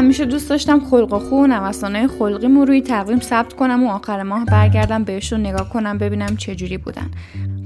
همیشه دوست داشتم خلق و خو و نوسانهای خلقیمو روی تقویم ثبت کنم و آخر ماه برگردم بهشون نگاه کنم ببینم چجوری بودن.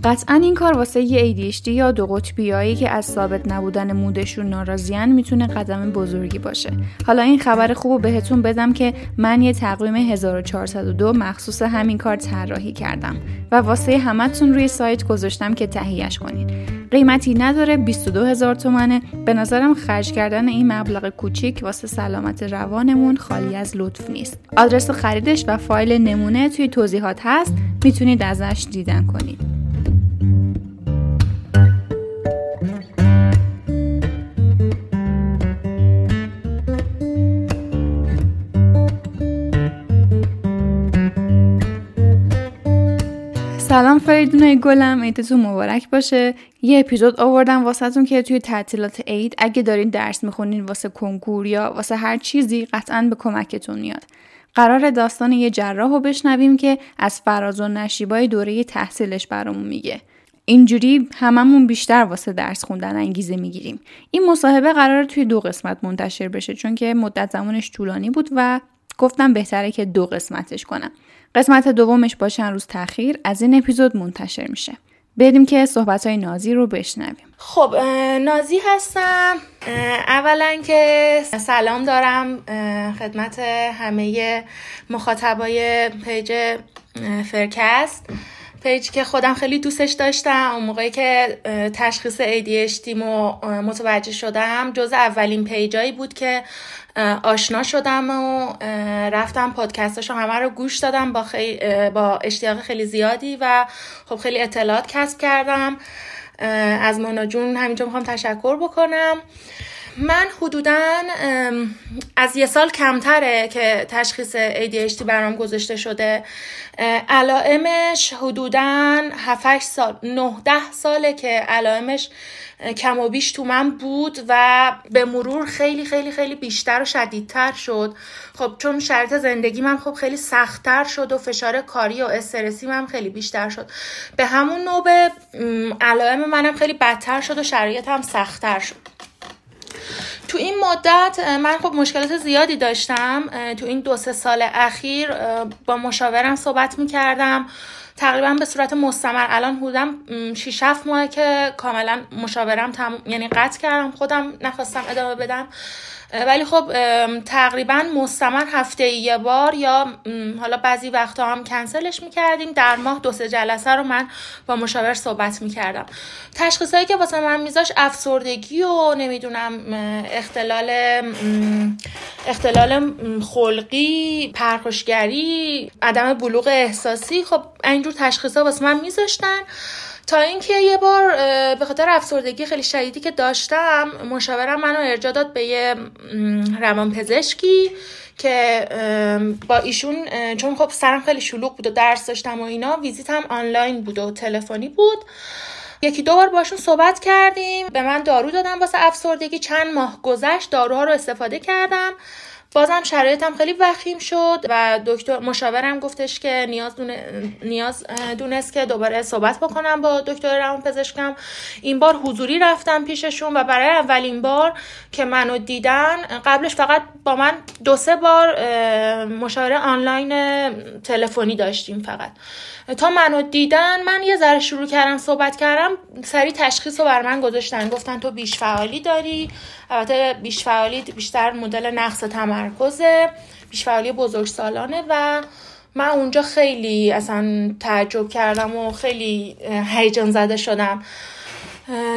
قطعا این کار واسه یه ADHD یا دو قطبیایی که از ثابت نبودن مودشون ناراضیان می‌تونه قدم بزرگی باشه. حالا این خبر خوب بهتون بدم که من یه تقویم 1402 مخصوص همین کار طراحی کردم و واسه همتون روی سایت گذاشتم که تهیهش کنین. قیمتی نداره 22 هزار تومنه. به نظرم خرج کردن این مبلغ کوچیک واسه سلامت روانمون خالی از لطف نیست. آدرس خریدش و فایل نمونه توی توضیحات هست. می‌تونید ازش دیدن کنید فریدون گلم عیدتون مبارک باشه. یه اپیزود آوردم واسهتون که توی تعطیلات عید اگه دارین درس می‌خونین واسه کنکور یا واسه هر چیزی قطعا به کمکتون میاد. قرار داستان یه جراح رو بشنویم که از فراز و نشیبای دوره تحصیلش برامون میگه. اینجوری هممون بیشتر واسه درس خوندن انگیزه می‌گیریم. این مصاحبه قرار توی دو قسمت منتشر بشه چون که مدت زمانش طولانی بود و گفتم بهتره که دو قسمتش کنم. قسمت دومش با چند روز تاخیر از این اپیزود منتشر میشه. بریم که صحبت های نازی رو بشنویم. خب نازی هستم. اولا که سلام دارم خدمت همه مخاطبای پیج فرکست. پیج که خودم خیلی دوستش داشتم اون موقعی که تشخیص ADHD متوجه شدم جز اولین پیجایی بود که آشنا شدم و رفتم پادکستش همه رو گوش دادم با, با اشتیاق خیلی زیادی و خب خیلی اطلاعات کسب کردم. از مانا جون همینجا می‌خوام تشکر بکنم. من حدودا از یه سال کمتره که تشخیص ADHD برام گذاشته شده. علائمش حدودا 7 سال 19 ساله که علائمش کم و بیش تو من بود و به مرور خیلی خیلی خیلی بیشتر و شدیدتر شد. خب چون شرط زندگی من خب خیلی سختتر شد و فشار کاری و استرسی من خیلی بیشتر شد. به همون نوبه علائم منم خیلی بدتر شد و شرایطم سختتر شد. تو این مدت من خب مشکلات زیادی داشتم. تو این دو سه سال اخیر با مشاورم صحبت می‌کردم. تقریبا به صورت مستمر. الان بودم 6 7 ماه که کاملا مشاورم تم... یعنی قطع کردم خودم نخواستم ادامه بدم. ولی خب تقریبا مستمر هفته یه بار یا حالا بعضی وقتا هم کنسلش می‌کردیم. در ماه دو سه جلسه رو من با مشاور صحبت می‌کردم. تشخیصهایی که واسه من میذاش افسردگی و نمی‌دونم اختلال اختلال خلقی پرخوشگری عدم بلوغ احساسی. خب اینجور تشخیص واسه من میذاشتن. تا اینکه یه بار به خاطر افسردگی خیلی شدیدی که داشتم مشاورم منو ارجا داد به یه روانپزشکی که با ایشون چون خب سرم خیلی شلوغ بود و درس داشتم و اینا ویزیتم آنلاین بود و تلفنی بود. یکی دو بار باشون صحبت کردیم به من دارو دادم واسه افسردگی. چند ماه گذشت داروها رو استفاده کردم. بازم شرایطم خیلی وخیم شد و دکتر مشاورم گفتش که نیاز, دونه... نیاز دونست که دوباره صحبت بکنم با دکتر روان پزشکم. این بار حضوری رفتم پیششون و برای اولین بار که منو دیدن قبلش فقط با من دو سه بار مشاوره آنلاین تلفنی داشتیم فقط. تا منو دیدن من یه ذره شروع کردم صحبت کردم سری تشخیص رو بر من گذاشتن. گفتن تو بیش فعالی داری. البته بیش فعالی بیشتر مدل نقص تمرکزه بیش فعالی بزرگ سالانه و من اونجا خیلی اصلا تعجب کردم و خیلی هیجان زده شدم.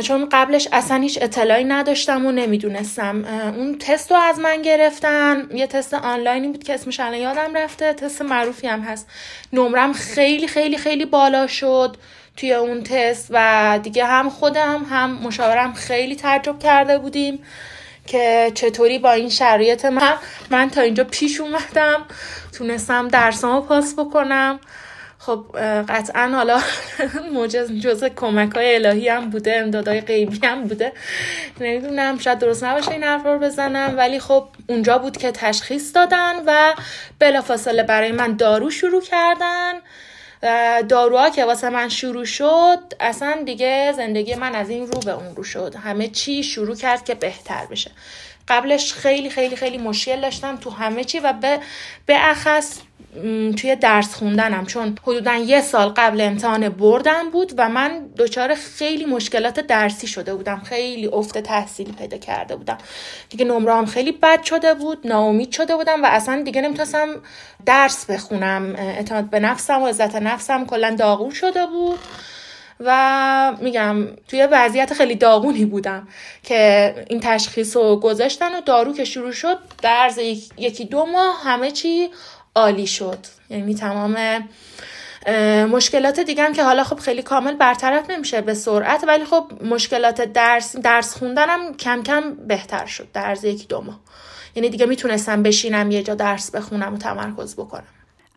چون قبلش اصلا هیچ اطلاعی نداشتم و نمی‌دونستم. اون تست رو از من گرفتن. یه تست آنلاینی بود که اسمش الان یادم رفته. تست معروفی هم هست. نمرم خیلی خیلی خیلی بالا شد توی اون تست و دیگه هم خودم هم مشاورم خیلی تعجب کرده بودیم. که چطوری با این شرایط من من تا اینجا پیش اومدم. تونستم درسامو پاس بکنم. خب قطعا حالا موجز جز کمک های الهی هم بوده امدادهای غیبی هم بوده. نمی‌دونم شاید درست نباشه این حرف رو بزنم. ولی خب اونجا بود که تشخیص دادن و بلافاصله برای من دارو شروع کردن. داروها که واسه من شروع شد اصلا دیگه زندگی من از این رو به اون رو شد. همه چی شروع کرد که بهتر بشه. قبلش خیلی خیلی خیلی مشکل داشتم تو همه چی و به به اخص توی درس خوندنم چون حدودا یه سال قبل امتحان بردم بود و من دچار خیلی مشکلات درسی شده بودم. خیلی افت تحصیلی پیدا کرده بودم. دیگه نمره هم خیلی بد شده بود ناامید شده بودم و اصلا دیگه نمی‌تونستم درس بخونم. اعتماد به نفسم و عزت نفسم کلا داغون شده بود و میگم توی وضعیت خیلی داغونی بودم که این تشخیص رو گذاشتن و دارو که شروع شد در یکی دو ماه همه چی عالی شد. یعنی تمام مشکلات دیگه هم که حالا خب خیلی کامل برطرف نمیشه به سرعت ولی خب مشکلات درس درس خوندنم کم کم بهتر شد در عرض یکی دو ماه. یعنی دیگه می‌تونستم بشینم یه جا درس بخونم و تمرکز بکنم.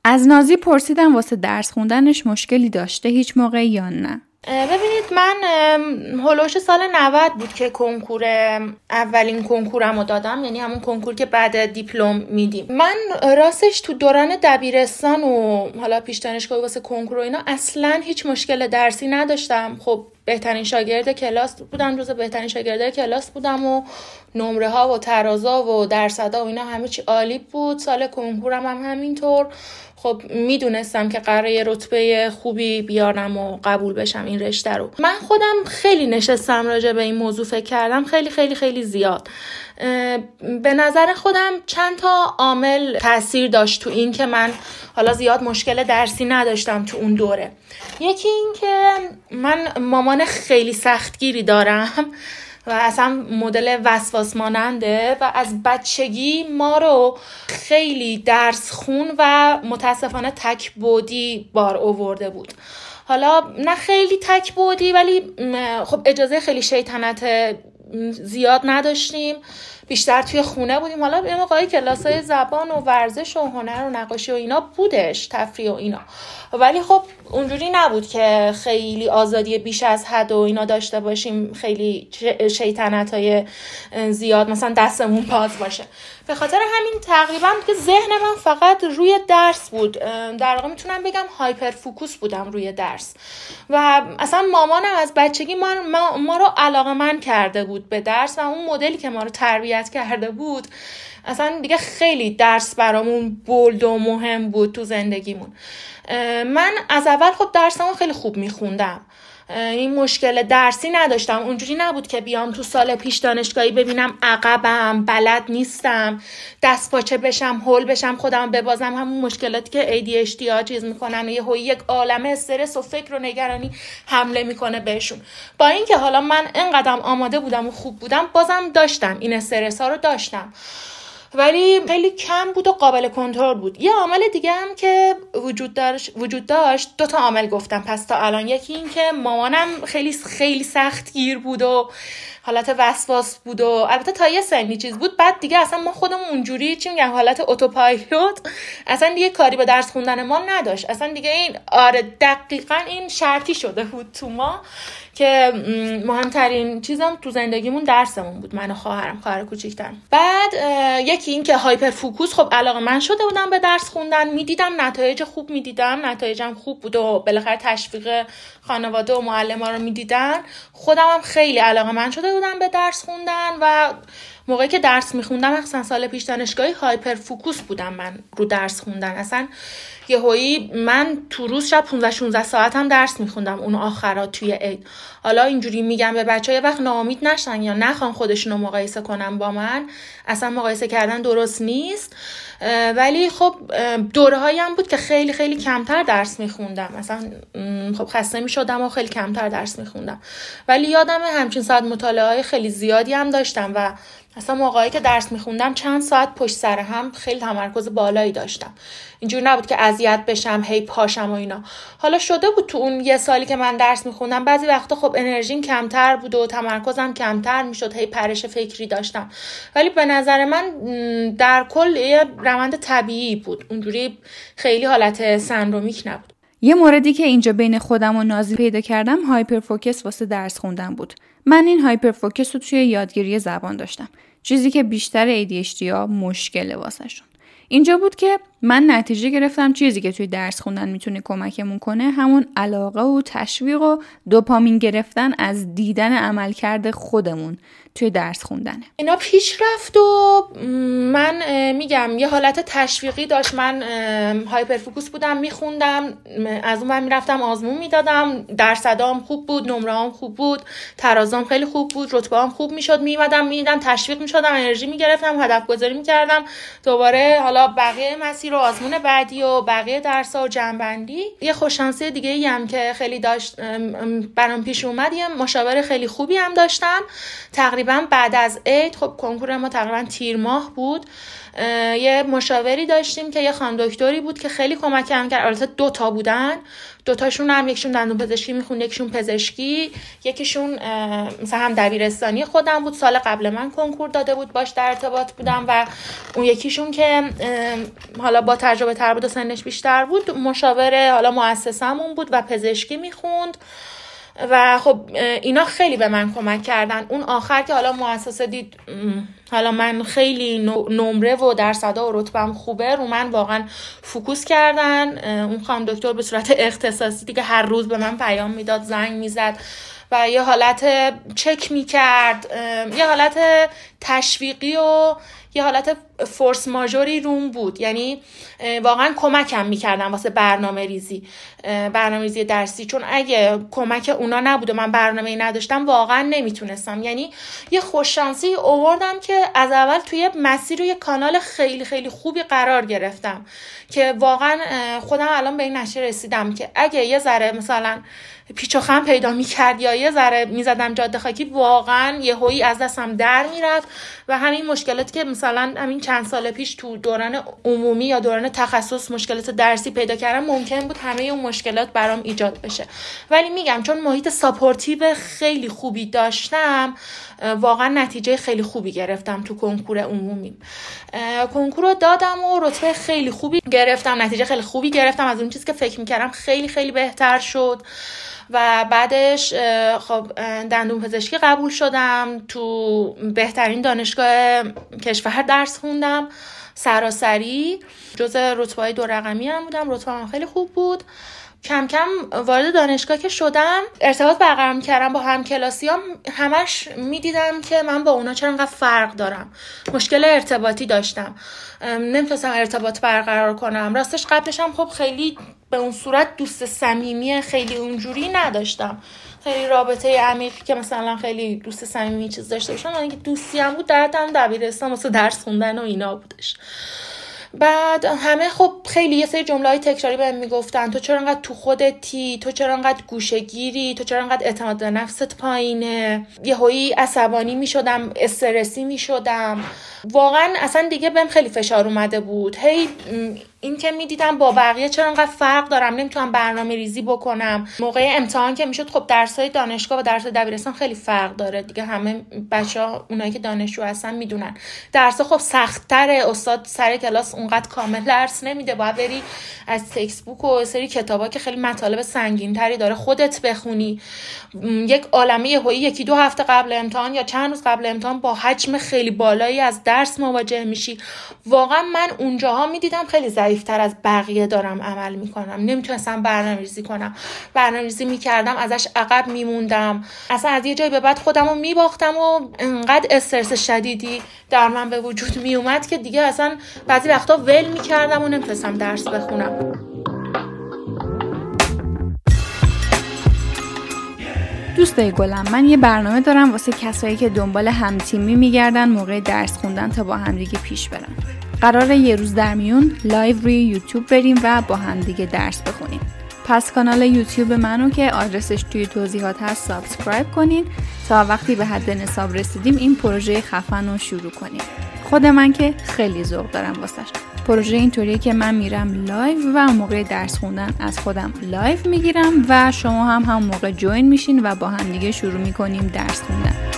از نازی پرسیدم واسه درس خوندنش مشکلی داشته هیچ موقع یا نه؟ ببینید من هلوش سال 90 بود که کنکور اولین کنکورم رو دادم. یعنی همون کنکور که بعد دیپلم میدیم. من راستش تو دوران دبیرستان و حالا پیش دانشگاه واسه کنکور و اینا اصلا هیچ مشکل درسی نداشتم. خب بهترین شاگرد کلاس بودم روز بهترین شاگرد کلاس بودم و نمره ها و ترازا و درصدا و اینا همه چی عالی بود. سال کنکورم هم همینطور. خب می‌دونستم که قراره رتبه خوبی بیارم و قبول بشم این رشته رو. من خودم خیلی نشستم راجع به این موضوع فکر کردم خیلی خیلی خیلی زیاد. به نظر خودم چند تا عامل تاثیر داشت تو این که من حالا زیاد مشکل درسی نداشتم تو اون دوره. یکی این که من مامان خیلی سختگیری دارم. و اصلا مدل وسواس ماننده و از بچگی ما رو خیلی درس خون و متاسفانه تک بودی بار اوورده بود. حالا نه خیلی تک بودی ولی خب اجازه خیلی شیطنت زیاد نداشتیم. بیشتر توی خونه بودیم. حالا یه موقعی کلاس های زبان و ورزش و هنر و نقاشی و اینا بودش تفریح و اینا. ولی خب اونجوری نبود که خیلی آزادی بیش از حد و اینا داشته باشیم خیلی شیطنت های زیاد مثلا دستمون باز باشه. به خاطر همین تقریبا که ذهن من فقط روی درس بود. در واقع می‌تونم بگم هایپر فوکوس بودم روی درس. و اصلا مامانم از بچگی ما, ما, ما رو علاقه من کرده بود به درس و اون مدلی که ما رو تربیت کرده بود اصلا دیگه خیلی درس برامون بولد و مهم بود تو زندگیمون. من از اول خب درسمو خیلی خوب میخوندم. این مشکل درسی نداشتم. اونجوری نبود که بیام تو سال پیش دانشگاهی ببینم عقبم بلد نیستم دست پاچه بشم هول بشم خودم ببازم. همون مشکلاتی که ADHD ها چیز می‌کنن و یه یک عالم استرس و فکر و نگرانی حمله می‌کنه بهشون. با اینکه حالا من انقدرم آماده بودم و خوب بودم بازم داشتم. این استرس ها رو داشتم. ولی خیلی کم بود و قابل کنترل بود. یه عامل دیگه هم که وجود داشت وجود داشت دو تا عامل گفتم. پس تا الان یکی این که مامانم خیلی خیلی سخت گیر بود و حالت وسواس بود و البته تا یه سنی چیز بود بعد دیگه اصلا ما خودمون اونجوری چی میگن حالت اتوپایلوت اصلا دیگه کاری به درس خوندن ما نداشت. اصلا دیگه این آره دقیقا این شرطی شده بود تو ما که مهمترین چیزم تو زندگیمون درسمون بود من و خواهرم خواهر کوچیکترم. بعد یکی این که هایپر فوکوس خب علاقه من شده بودم به درس خوندن می‌دیدم نتایج خوب می‌دیدم نتایجم خوب بود و بالاخره تشویق خانواده و معلم ها رو می‌دیدن. خودم هم خیلی علاقه من شده بودم به درس خوندن و موقعی که درس میخوندم مثلا سال پیش دانشگاهی هایپر فوکوس بودم من رو درس خوندن. اصلا یهویی من تو روز شب 15 16 ساعت هم درس میخوندم اون آخرات توی عید. حالا اینجوری میگم به بچه یه وقت ناامید نشن یا نخوان خودشون رو مقایسه کنم با من. اصلا مقایسه کردن درست نیست. ولی خب دوره هم بود که خیلی خیلی کمتر درس میخوندم. مثلا خب خسته می‌شدم و خیلی کمتر درس میخوندم. ولی یادم همچین ساعت مطالعه های خیلی زیادی هم داشتم و اصلا موقعی که درس میخوندم چند ساعت پشت سر هم خیلی تمرکز بالایی داشتم. اینجوری نبود که اذیت بشم هی پاشم و اینا. حالا شده بود تو اون یه سالی که من درس میخوندم بعضی وقتا خب انرژیم کمتر بود و تمرکزم کمتر می‌شد هی پرش فکری داشتم. ولی به نظر من در کل یه روند طبیعی بود. اونجوری خیلی حالت سندرومیک نبود. یه موردی که اینجا بین خودم و نازی پیدا کردم hyperfocus واسه درس خوندن بود. من این hyperfocus رو توی یادگیری زبان داشتم. چیزی که بیشتر ADHD ها مشکل واسهشون. اینجا بود که من نتیجه گرفتم چیزی که توی درس خوندن می‌تونه کمکمون کنه همون علاقه و تشویق و دوپامین گرفتن از دیدن عملکرد خودمون توی درس خوندنه. اینا پیش رفت و من میگم یه حالت تشویقی داشت. من هایپر فوکوس بودم میخوندم از اون می‌رفتم آزمون می‌دادم. درصدام خوب بود نمره خوب بود ترازام خیلی خوب بود رتبه هم خوب می‌شد میمدم میدم تشویق می‌شدم انرژی می‌گرفتم هدف گذاری می‌کردم. دوباره حالا بقیه مسیر و آزمون بعدی و بقیه درس و جنبندی. یه خوششانسی دیگه ای هم که خیلی داشت برام پیش اومد یه مشاور خیلی خوبی هم داشتم. تقریبا بعد از عید خب کنکور ما تقریبا تیر ماه بود. یه مشاوری داشتیم که یه خانم دکتری بود که خیلی کمکم کرد. البته دو تا بودن. دوتاشون هم یکیشون دندون پزشکی می‌خوند یکیشون پزشکی. یکیشون مثلا هم دبیرستانی خودم بود. سال قبل من کنکور داده بود باش در ارتباط بودم و اون یکیشون که حالا با تجربه تر بود و سنش بیشتر بود مشاور حالا مؤسسمون بود و پزشکی می‌خوند. و خب اینا خیلی به من کمک کردن. اون آخر که حالا مؤسسه دید حالا من خیلی نمره و درصدا و رتبم خوبه رو من واقعا focus کردن. اون خانم دکتر به صورت اختصاصی دیگه هر روز به من پیام می‌داد زنگ می‌زد و یه حالت چک می‌کرد. یه حالت تشویقی و یه حالت فورس ماژوری روم بود. یعنی واقعا کمکم می‌کردم واسه برنامه ریزی برنامه ریزی درسی. چون اگه کمک اونا نبود و من برنامه نداشتم واقعا نمی‌تونستم. یعنی یه خوششانسی اووردم که از اول توی مسیر یه کانال خیلی خیلی خوبی قرار گرفتم. که واقعا خودم الان به این نشه رسیدم که اگه یه ذره مثلا پیچ و خم پیدا می‌کرد یا یه ذره می‌زدم جاده خاکی واقعا یه هایی از دستم در می‌رفت و همین مشکلاتی که مثلا همین چند سال پیش تو دوران عمومی یا دوران تخصص مشکلات درسی پیدا کردم ممکن بود همه اون مشکلات برام ایجاد بشه. ولی میگم چون محیط supportive خیلی خوبی داشتم واقعا نتیجه خیلی خوبی گرفتم تو کنکور عمومی کنکور رو دادم و رتبه خیلی خوبی گرفتم نتیجه خیلی خوبی گرفتم از اون چیزی که فکر می‌کردم خیلی خیلی بهتر شد. و بعدش خب دندون پزشکی قبول شدم. تو بهترین دانشگاه کشور درس خوندم سراسری. جز رتبه دو رقمی هم بودم رتبه خیلی خوب بود. کم کم وارد دانشگاه که شدم ارتباط برقرار کردم با همکلاسیام همش می‌دیدم که من با اونا چرا انقدر فرق دارم. مشکل ارتباطی داشتم. نمی‌تونستم ارتباط برقرار کنم. راستش قبلش هم خب خیلی به اون صورت دوست صمیمی خیلی اونجوری نداشتم. خیلی رابطه عمیقی که مثلا خیلی دوست صمیمی چیز داشته باشم اینکه دوستی هم بود در دبیرستان واسه درس خوندن و اینا بودش. بعد همه خب خیلی یه سری جمله های تکراری بهم می‌گفتن. تو چرا انقدر تو خودتی؟ تو چرا انقدر گوشگیری تو چرا انقدر اعتماد نفست پایینه؟ یه هایی عصبانی می‌شدم استرسی می‌شدم. واقعا اصلا دیگه بهم خیلی فشار اومده بود. هی این که می‌دیدم با بقیه چرا انقدر فرق دارم نمی‌تونم برنامه ریزی بکنم. موقع امتحان که می‌شد خب درس های دانشگاه و درس دبیرستان خیلی فرق داره دیگه. همه بچه ها اونایی که دانشجو هستن می‌دونن. درس خب سختتره. استاد سر کلاس اونقدر کامل درس نمیده. باید بری از تکست بوک و سری کتابا که خیلی مطالب سنگین تری داره خودت بخونی. یک عالمه هایی یکی دو هفته قبل امتحان یا چند روز قبل امتحان با حجم خیلی بالایی از درس مواجه میشی. واقعا من اونجاها می‌دیدم خیلی ضعیفتر از بقیه دارم عمل می‌کنم. نمی‌تونستم برنامه‌ریزی کنم. برنامه‌ریزی می‌کردم ازش عقب میموندم. اصلا از یه جایی به بعد خودم رو میباختم و انقدر استرس شدیدی در من به وجود میومد که دیگه اصلا بعضی وقتا ول می‌کردم و نمی‌تونستم درس بخونم. دوستای گلم من یه برنامه دارم واسه کسایی که دنبال همتیمی میگردن موقع درس خوندن تا با همدیگه پیش برن. قرار یه روز در میون live روی یوتیوب بریم و با همدیگه درس بخونیم. پس کانال یوتیوب منو که آدرسش توی توضیحات هست subscribe کنین تا وقتی به حد نصاب رسیدیم این پروژه خفن رو شروع کنیم. خود من که خیلی ذوق دارم واسش. پروژه اینطوریه که من میرم live و موقع درس خوندن از خودم live می‌گیرم و شما هم همون موقع join میشین و با هم دیگه شروع می‌کنیم درس خوندن.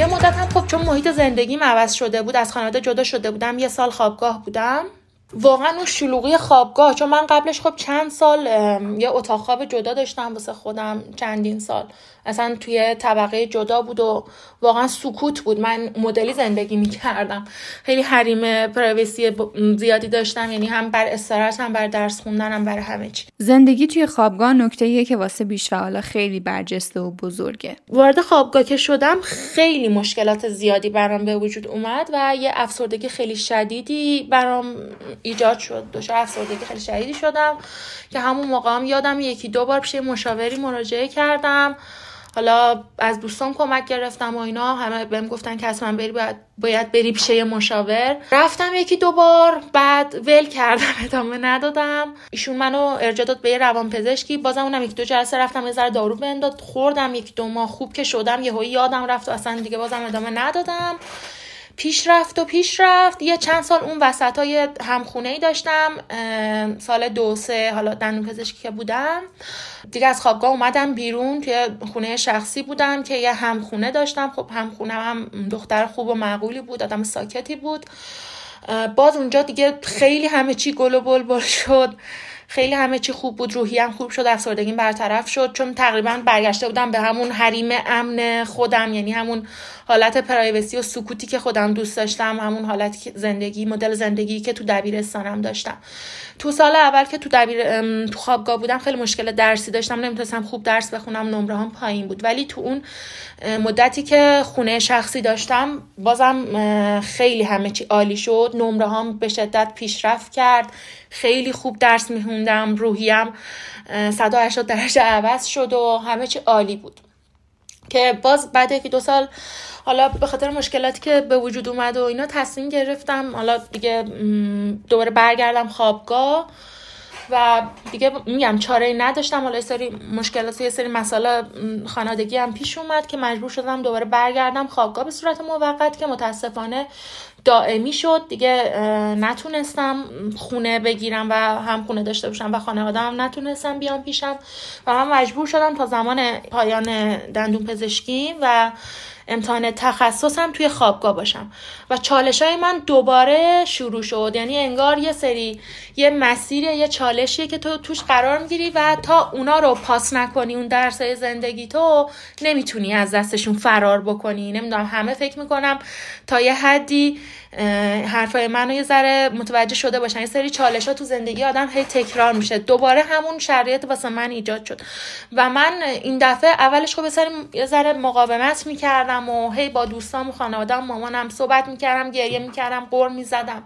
یه مدت هم خب چون محیط زندگیم عوض شده بود از خانواده جدا شده بودم یه سال خوابگاه بودم. واقعا اون شلوغی خوابگاه چون من قبلش خب چند سال یه اتاق خواب جدا داشتم واسه خودم چندین سال. اصلا توی طبقه جدا بود و واقعا سکوت بود. من مدلی زندگی می‌کردم. خیلی حریم پرایوسی زیادی داشتم یعنی هم بر استراحت هم بر درس خوندن هم برای همه چی. زندگی توی خوابگاه نکته که واسه بیش حالا خیلی برجسته و بزرگه. وارد خوابگاه که شدم خیلی مشکلات زیادی برام به وجود اومد و یه افسردگی خیلی شدیدی برام ایجاد شد. دچار افسردگی خیلی شدیدی شدم که همون موقع هم یادم یکی دو بار پیش مشاوری مراجعه کردم. حالا از دوستان کمک گرفتم و اینا. همه بهم گفتن که اصلا بری باید, باید بری پیش مشاور. رفتم یکی دو بار بعد ول کردم ادامه ندادم. ایشون منو ارجاع داد به یه روان پزشکی بازم اونم یک دو جلسه رفتم یه ذره دارو بنداد خوردم یک دو ماه خوب که شدم. یهو یادم رفت و اصلا دیگه بازم ادامه ندادم. پیش رفت و پیش رفت. یه چند سال اون وسط های همخونه ای داشتم سال دو سه حالا دندون پزشکی که بودم. دیگه از خوابگاه اومدم بیرون توی خونه شخصی بودم که یه همخونه داشتم. خب همخونه هم دختر خوب و معقولی بود آدم ساکتی بود. باز اونجا دیگه خیلی همه چی گل و بل شد. خیلی همه چی خوب بود روحیم خوب شد افسردگیم برطرف شد. چون تقریبا برگشته بودم به همون حریم امن خودم یعنی همون حالت پرایوسی و سکوتی که خودم دوست داشتم همون حالت زندگی مدل زندگی که تو دبیرستانم داشتم. تو سال اول که تو دبیر تو خوابگاه بودم خیلی مشکل درسی داشتم نمی‌تونستم خوب درس بخونم نمره هم پایین بود. ولی تو اون مدتی که خونه شخصی داشتم بازم خیلی همه چی عالی شد. نمره هم به شدت پیشرفت کرد. خیلی خوب درس میخوندم روحیم 180 درجه عوض شد و همه چی عالی بود. که باز بعد یکی دو سال حالا به خاطر مشکلاتی که به وجود اومد و اینا تصمیم گرفتم حالا دیگه دوباره برگردم خوابگاه و دیگه میگم چاره ای نداشتم. حالا یه سری مشکلات یه سری مسائل خانوادگی هم پیش اومد که مجبور شدم دوباره برگردم خوابگاه به صورت موقت که متاسفانه دائمی شد. دیگه نتونستم خونه بگیرم و هم خونه داشته باشم و خانواده هم نتونستم بیام پیشم. و من مجبور شدم تا زمان پایان دندون پزشکی و امتحان تخصصم توی خوابگاه باشم. و چالش های من دوباره شروع شد. یعنی انگار یه سری یه مسیر یه چالشیه که تو توش قرار می‌گیری و تا اونا رو پاس نکنی اون درس زندگی تو نمی‌تونی از دستشون فرار بکنی. نمی‌دونم همه فکر می‌کنم تا یه حدی حرفای منو یه ذره متوجه شده باشن. یه سری چالش ها تو زندگی آدم هی تکرار میشه. دوباره همون شرایط واسه من ایجاد شد. و من این دفعه اولش خب یه ذره مقاومت می‌کردم و هی با دوستام و خانوادم مامانم صحبت می‌کردم گریه می‌کردم قر می‌زدم.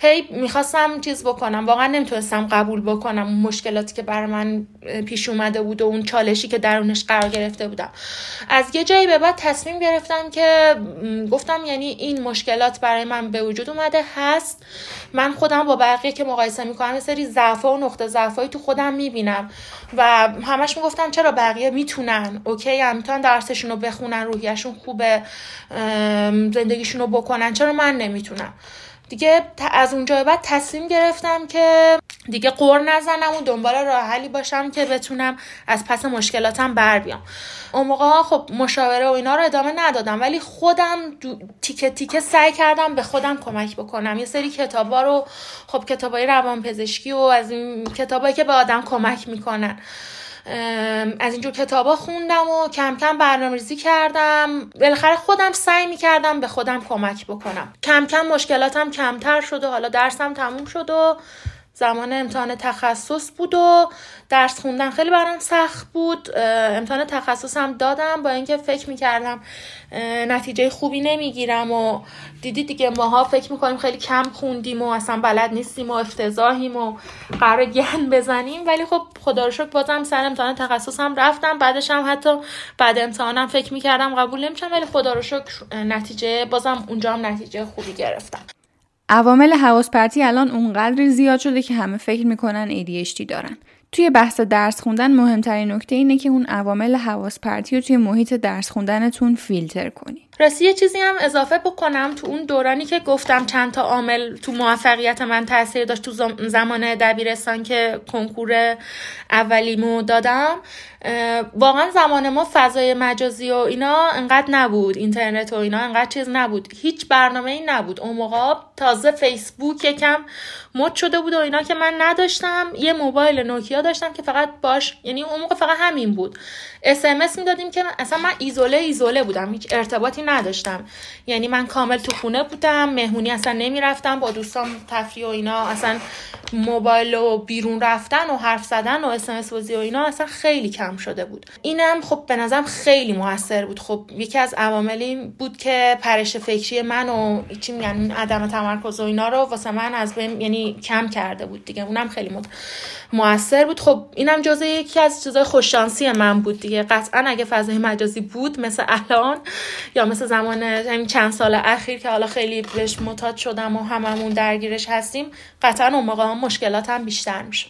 هی می‌خواستم چیز بکنم. واقعا نمی‌تونستم قبول بکنم اون مشکلاتی که برای من پیش اومده بود و اون چالشی که درونش قرار گرفته بودم. از یه جایی به بعد تصمیم گرفتم که گفتم یعنی این مشکلات برای من به وجود اومده هست. من خودم با بقیه که مقایسه می‌کنم یه سری ضعف و نقطه ضعفایی تو خودم می‌بینم و همش می‌گفتن چرا بقیه می‌تونن؟ اوکی هم می‌تونن درسشون رو بخونن روحیشون خوبه زندگیشون رو بکنن. چرا من نمی‌تونم؟ دیگه از اونجا بعد تصمیم گرفتم که دیگه قور نزنم و دنبال راه حلی باشم که بتونم از پس مشکلاتم بر بیام. اون موقع خب مشاوره و اینا رو ادامه ندادم ولی خودم تیکه تیکه سعی کردم به خودم کمک بکنم. یه سری کتابا رو خب کتابای روانپزشکی و از این کتابایی که به آدم کمک می‌کنن. از اینجور کتابا خوندم و کم کم برنامه‌ریزی کردم. بالاخره خودم سعی می‌کردم به خودم کمک بکنم. کم کم مشکلاتم کمتر شد و حالا درسم تموم شد و زمان امتحان تخصص بود و درس خوندن خیلی برام سخت بود. امتحان تخصصم دادم با اینکه فکر می‌کردم نتیجه خوبی نمی‌گیرم و دیدی دیگه ماها فکر می‌کنیم خیلی کم خوندیم و اصلا بلد نیستیم و افتضاحیم و قرار گن بزنیم. ولی خب خدا رو شکر بازم سر امتحان تخصصم رفتم. بعدش هم حتی بعد امتحانم فکر می‌کردم قبول نمیشم. ولی خدا رو شکر نتیجه بازم اونجا هم نتیجه خوبی گرفتم. عوامل حواس پرتی الان اونقدر زیاد شده که همه فکر می‌کنن ADHD دارن. توی بحث درس خوندن مهمترین نکته اینه که اون عوامل حواس پرتی رو توی محیط درس خوندنتون فیلتر کنی. راستی یه چیزی هم اضافه بکنم تو اون دورانی که گفتم چند تا عامل تو موفقیت من تاثیر داشت تو زمان دبیرستان که کنکور اولیمو دادم واقعا زمان ما فضای مجازی و اینا انقدر نبود. اینترنت و اینا انقدر چیز نبود. هیچ برنامه ای نبود. اون موقع تازه فیسبوک یکم مد شده بود و اینا که من نداشتم. یه موبایل نوکیا داشتم که فقط باش یعنی اون موقع فقط همین بود. اس ام می‌دادیم که اصلا من ایزوله ایزوله بودم هیچ ارتباطی نداشتم. یعنی من کامل تو خونه بودم مهمونی اصلا نمی‌رفتم با دوستان تفریح و اینا اصلا موبایل و بیرون رفتن و حرف زدن و اس بازی و اینا اصلا خیلی کم شده بود. اینم خب به نظرم خیلی موثر بود. خب یکی از عواملی بود که پرش فکری من و چی میگن عدم تمرکز و اینا رو واسه من از بین یعنی کم کرده بود دیگه. اونم خیلی موثر بود. خب اینم جزء یکی از چیزای خوششانسی من بود دیگه. قطعا اگه فضای مجازی بود مثل الان یا مثل زمان همین چند سال اخیر که حالا خیلی بهش متاد شدم و هممون درگیرش هستیم قطعا اون موقع مشکلات هم بیشتر میشه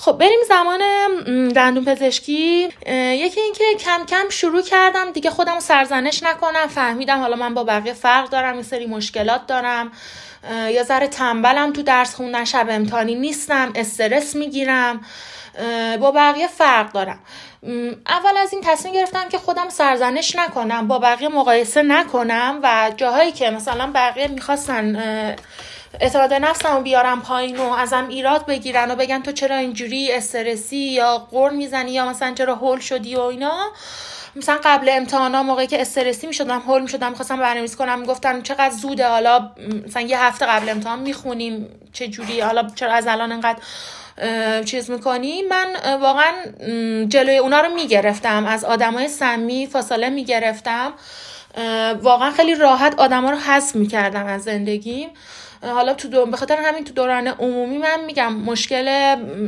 خب بریم زمان دندون پزشکی. یکی اینکه کم کم شروع کردم دیگه خودم سرزنش نکنم. فهمیدم حالا من با بقیه فرق دارم یه سری مشکلات دارم. یا ذره تنبلم تو درس خوندن شب امتحانی نیستم استرس می‌گیرم. با بقیه فرق دارم. اول از این تصمیم گرفتم که خودم سرزنش نکنم با بقیه مقایسه نکنم و جاهایی که مثلا بقیه می‌خواستن اعتماد نفسم رو بیارم پایین و ازم ایراد بگیرن و بگن تو چرا اینجوری استرسی یا قرن می‌زنی یا مثلا چرا هول شدی و اینا. مثلا قبل امتحانا موقعی که استرسی می‌شدم هول می‌شدم می‌خواستم برنامه‌ریزی کنم گفتن چقدر زوده حالا مثلا یه هفته قبل امتحان می‌خونیم چه جوری حالا چرا از الان انقدر چیز می‌کنی. من واقعا جلوی اونا رو می‌گرفتم از آدمای سمی فاصله می‌گرفتم. واقعا خیلی راحت آدما رو حذف می‌کردم از زندگیم. حالا تو دو... به خاطر همین تو دوران عمومی من میگم مشکل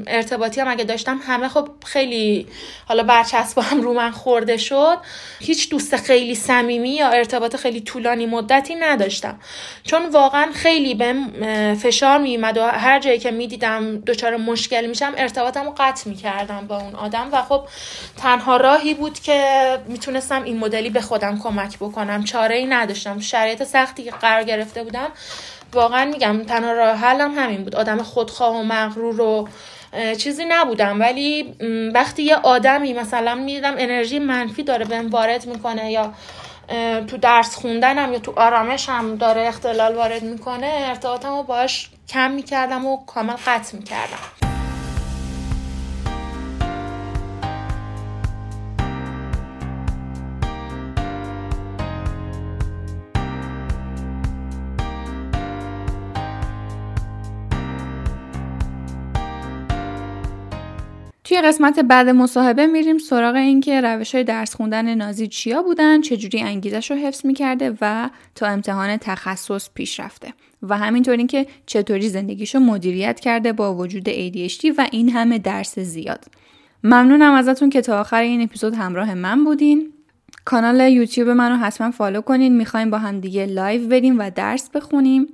ارتباطی هم اگه داشتم همه خب خیلی حالا برچسب هم رو من خورده شد. هیچ دوست خیلی صمیمی یا ارتباط خیلی طولانی مدتی نداشتم. چون واقعا خیلی به فشار میومد و هر جایی که می‌دیدم دچار مشکل میشم ارتباطم رو قطع می‌کردم با اون آدم و خب تنها راهی بود که می‌تونستم این مدلی به خودم کمک بکنم. چاره ای نداشتم. شرایط سختی که قرار گرفته بودم واقعا میگم تنها راه حلم همین بود. آدم خودخواه و مغرور و چیزی نبودم. ولی وقتی یه آدمی مثلا می‌دیدم انرژی منفی داره بهم وارد می‌کنه یا تو درس خوندنم یا تو آرامشم داره اختلال وارد می‌کنه ارتباطم رو باش کم می‌کردم و کامل قطع می‌کردم. توی قسمت بعد مصاحبه میریم سراغ اینکه روش های درس خوندن نازی چیا بودن چجوری انگیزش رو حفظ می‌کرده و تا امتحان تخصص پیش رفته. و همینطور اینکه چطوری زندگیشو مدیریت کرده با وجود ADHD و این همه درس زیاد. ممنونم ازتون که تا آخر این اپیزود همراه من بودین. کانال یوتیوب منو حتما follow کنین می‌خوایم با هم دیگه live بریم و درس بخونیم.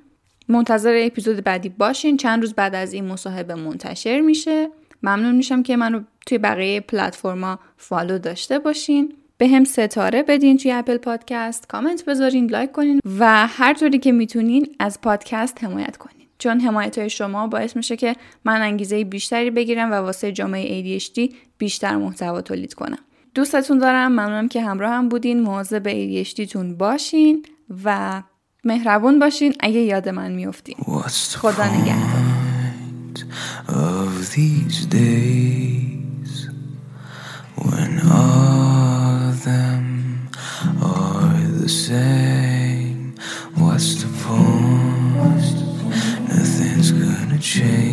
منتظر اپیزود بعدی باشین. چند روز بعد از این مصاحبه منتشر میشه. ممنون میشم که منو توی بقیه پلتفرما follow داشته باشین. بهم ستاره بدین توی اپل پادکست. کامنت بذارین لایک کنین و هر طوری که می‌تونین از پادکست حمایت کنین. چون حمایت های شما باعث میشه که من انگیزه بیشتری بگیرم و واسه جامعه ADHD بیشتر محتوا تولید کنم. دوستتون دارم. ممنونم که همراهم بودین. مواظب ADHD تون باشین و مهربون باشین. اگه یاد من میفتین خدا. نگهدار. Of these days when all of them are the same. What's the point? Nothing's gonna change.